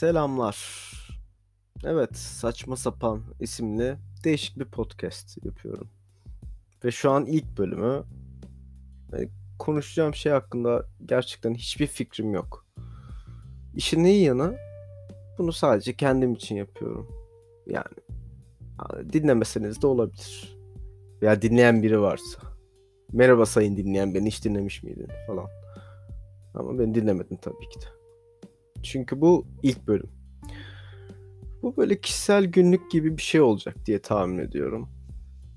Selamlar. Evet, Saçma Sapan isimli değişik bir podcast yapıyorum. Ve şu an ilk bölümü. E, konuşacağım şey hakkında gerçekten hiçbir fikrim yok. İşin iyi yanı bunu sadece kendim için yapıyorum. Yani dinlemeseniz de olabilir. Veya dinleyen biri varsa. Merhaba sayın dinleyen beni hiç dinlemiş miydin falan. Ama ben dinlemedim tabii ki de. Çünkü bu ilk bölüm. Bu böyle kişisel günlük gibi bir şey olacak diye tahmin ediyorum.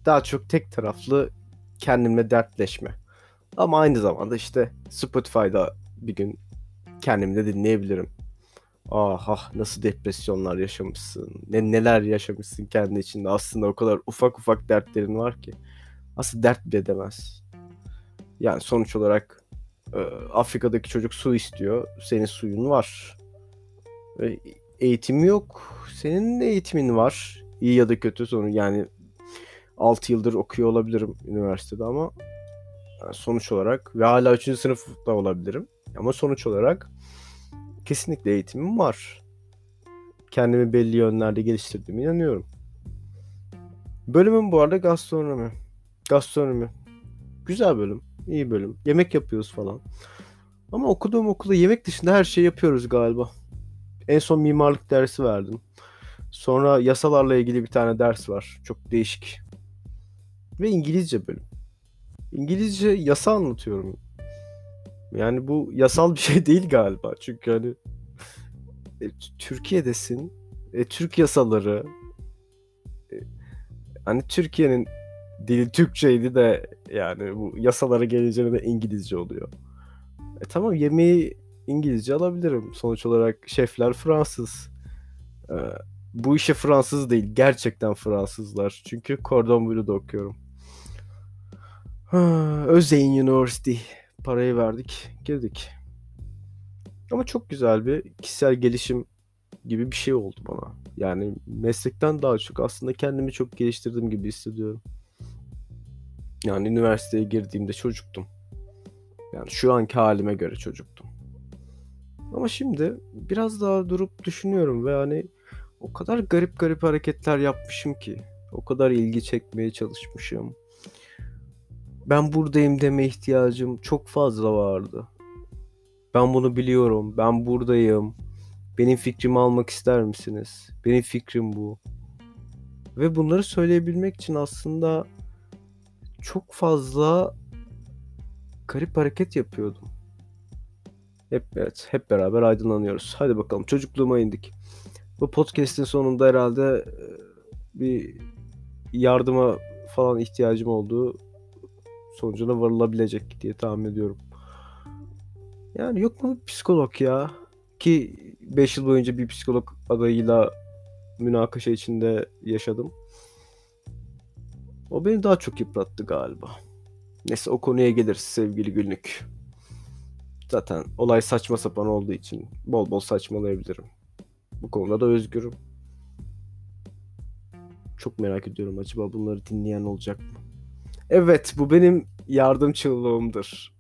Daha çok tek taraflı kendimle dertleşme. Ama aynı zamanda işte Spotify'da bir gün kendimi de dinleyebilirim. Aha nasıl depresyonlar yaşamışsın. Ne neler yaşamışsın kendi içinde. Aslında o kadar ufak ufak dertlerin var ki. Aslında dert bile demez. Yani sonuç olarak Afrika'daki çocuk su istiyor. Senin suyun var. E, eğitim yok. Senin de eğitimin var. İyi ya da kötü sonu yani 6 yıldır okuyor olabilirim üniversitede ama sonuç olarak ve hala 3. sınıfta olabilirim. Ama sonuç olarak kesinlikle eğitimim var. Kendimi belli yönlerde geliştirdiğime inanıyorum. Bölümüm bu arada gastronomi. Gastronomi. Güzel bölüm. İyi bölüm. Yemek yapıyoruz falan. Ama okuduğum okulda yemek dışında her şey yapıyoruz galiba. En son mimarlık dersi verdim. Sonra yasalarla ilgili bir tane ders var. Çok değişik. Ve İngilizce bölüm. İngilizce yasa anlatıyorum. Yani bu yasal bir şey değil galiba. Çünkü hani e, Türkiye'desin. E, Türk yasaları e, hani Türkiye'nin dili Türkçeydi de yani bu yasalara gelince de İngilizce oluyor. E tamam yemeği İngilizce alabilirim. Sonuç olarak şefler Fransız. Ee, bu işe Fransız değil. Gerçekten Fransızlar. Çünkü Cordon Bleu'da okuyorum. Özyeğin University. Parayı verdik. Girdik. Ama çok güzel bir kişisel gelişim gibi bir şey oldu bana. Yani meslekten daha çok aslında kendimi çok geliştirdim gibi hissediyorum. Yani üniversiteye girdiğimde çocuktum. Yani şu anki halime göre çocuktum. Ama şimdi biraz daha durup düşünüyorum ve hani o kadar garip garip hareketler yapmışım ki. O kadar ilgi çekmeye çalışmışım. Ben buradayım deme ihtiyacım çok fazla vardı. Ben bunu biliyorum. Ben buradayım. Benim fikrimi almak ister misiniz? Benim fikrim bu. Ve bunları söyleyebilmek için aslında çok fazla garip hareket yapıyordum. Hep evet, hep beraber aydınlanıyoruz. Hadi bakalım çocukluğuma indik. Bu podcast'in sonunda herhalde e, bir yardıma falan ihtiyacım olduğu sonucuna varılabilecek diye tahmin ediyorum. Yani yok mu psikolog ya? Ki 5 yıl boyunca bir psikolog adayıyla münakaşa içinde yaşadım. O beni daha çok yıprattı galiba. Neyse o konuya geliriz sevgili günlük. Zaten olay saçma sapan olduğu için bol bol saçmalayabilirim. Bu konuda da özgürüm. Çok merak ediyorum acaba bunları dinleyen olacak mı? Evet bu benim yardım çığlığımdır.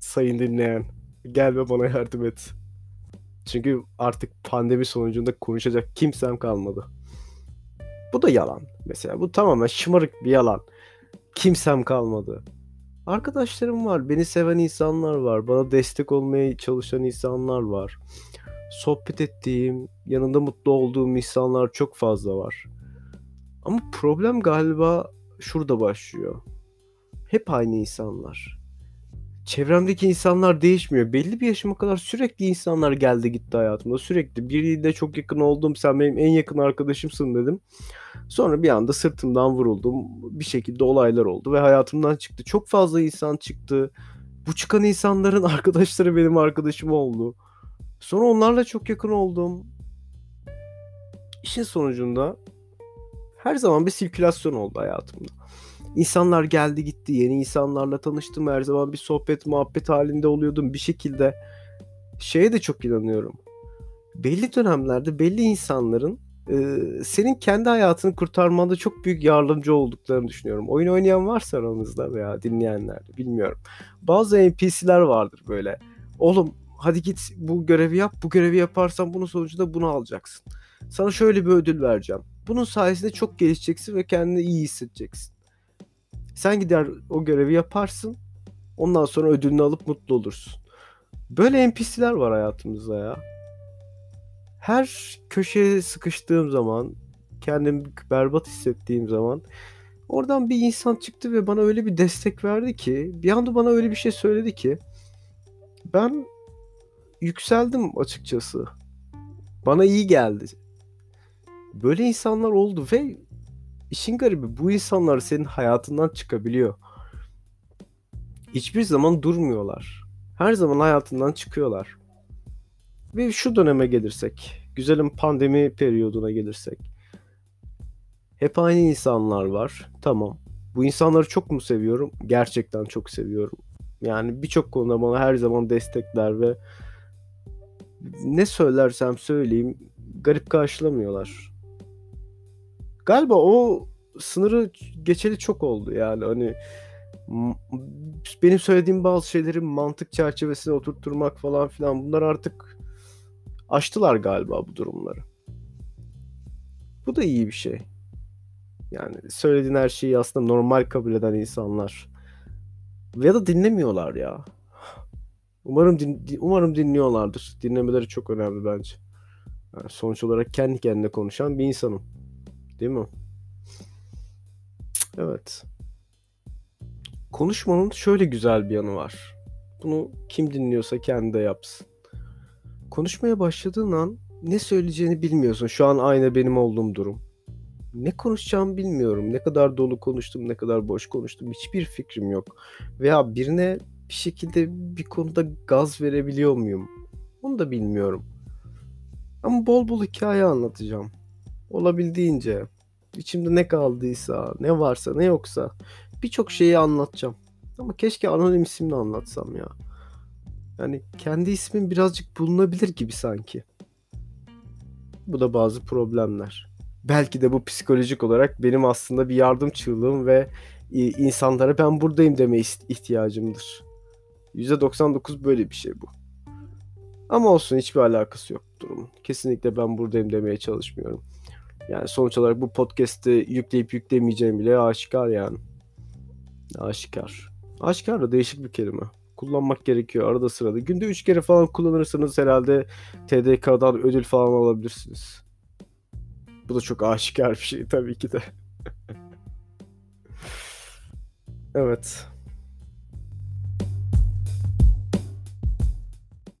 Sayın dinleyen. Gel ve bana yardım et. Çünkü artık pandemi sonucunda konuşacak kimsem kalmadı. Bu da yalan. Mesela bu tamamen şımarık bir yalan. Kimsem kalmadı. Arkadaşlarım var, beni seven insanlar var, bana destek olmaya çalışan insanlar var. Sohbet ettiğim, yanında mutlu olduğum insanlar çok fazla var. Ama problem galiba şurada başlıyor. Hep aynı insanlar. Çevremdeki insanlar değişmiyor. Belli bir yaşıma kadar sürekli insanlar geldi gitti hayatımda. Sürekli biriyle çok yakın oldum. Sen benim en yakın arkadaşımsın dedim. Sonra bir anda sırtımdan vuruldum. Bir şekilde olaylar oldu ve hayatımdan çıktı. Çok fazla insan çıktı. Bu çıkan insanların arkadaşları benim arkadaşım oldu. Sonra onlarla çok yakın oldum. İşin sonucunda her zaman bir sirkülasyon oldu hayatımda. İnsanlar geldi gitti. Yeni insanlarla tanıştım. Her zaman bir sohbet muhabbet halinde oluyordum. Bir şekilde şeye de çok inanıyorum. Belli dönemlerde belli insanların e, senin kendi hayatını kurtarmanda çok büyük yardımcı olduklarını düşünüyorum. Oyun oynayan varsa aranızda veya dinleyenlerde bilmiyorum. Bazı NPC'ler vardır böyle. Oğlum hadi git bu görevi yap. Bu görevi yaparsan bunun sonucunda bunu alacaksın. Sana şöyle bir ödül vereceğim. Bunun sayesinde çok gelişeceksin ve kendini iyi hissedeceksin. Sen gider o görevi yaparsın. Ondan sonra ödülünü alıp mutlu olursun. Böyle NPC'ler var hayatımızda ya. Her köşeye sıkıştığım zaman, kendimi berbat hissettiğim zaman oradan bir insan çıktı ve bana öyle bir destek verdi ki, bir anda bana öyle bir şey söyledi ki ben yükseldim açıkçası. Bana iyi geldi. Böyle insanlar oldu ve işin garibi bu insanlar senin hayatından çıkabiliyor. Hiçbir zaman durmuyorlar. Her zaman hayatından çıkıyorlar. Ve şu döneme gelirsek, güzelim pandemi periyoduna gelirsek. Hep aynı insanlar var. Tamam. Bu insanları çok mu seviyorum? Gerçekten çok seviyorum. Yani birçok konuda bana her zaman destekler ve ne söylersem söyleyeyim garip karşılamıyorlar. Galiba o sınırı geçeli çok oldu yani hani benim söylediğim bazı şeyleri mantık çerçevesine oturtturmak falan filan bunlar artık aştılar galiba bu durumları. Bu da iyi bir şey. Yani söylediğin her şeyi aslında normal kabul eden insanlar. Ya da dinlemiyorlar ya. Umarım din, umarım dinliyorlardır. Dinlemeleri çok önemli bence. Yani sonuç olarak kendi kendine konuşan bir insanım. Değil mi? Evet. Konuşmanın şöyle güzel bir yanı var. Bunu kim dinliyorsa kendi de yapsın. Konuşmaya başladığın an ne söyleyeceğini bilmiyorsun. Şu an aynı benim olduğum durum. Ne konuşacağımı bilmiyorum. Ne kadar dolu konuştum, ne kadar boş konuştum hiçbir fikrim yok. Veya birine bir şekilde bir konuda gaz verebiliyor muyum? Onu da bilmiyorum. Ama bol bol hikaye anlatacağım. Olabildiğince. içimde ne kaldıysa, ne varsa, ne yoksa birçok şeyi anlatacağım. Ama keşke anonim isimle anlatsam ya. Yani kendi ismin birazcık bulunabilir gibi sanki. Bu da bazı problemler. Belki de bu psikolojik olarak benim aslında bir yardım çığlığım ve insanlara ben buradayım deme ihtiyacımdır. %99 böyle bir şey bu. Ama olsun hiçbir alakası yok durumun. Kesinlikle ben buradayım demeye çalışmıyorum. Yani sonuç olarak bu podcast'i yükleyip yüklemeyeceğim bile aşikar yani. Aşikar. Aşikar da değişik bir kelime. Kullanmak gerekiyor arada sırada. Günde 3 kere falan kullanırsanız herhalde TDK'dan ödül falan alabilirsiniz. Bu da çok aşikar bir şey tabii ki de. evet.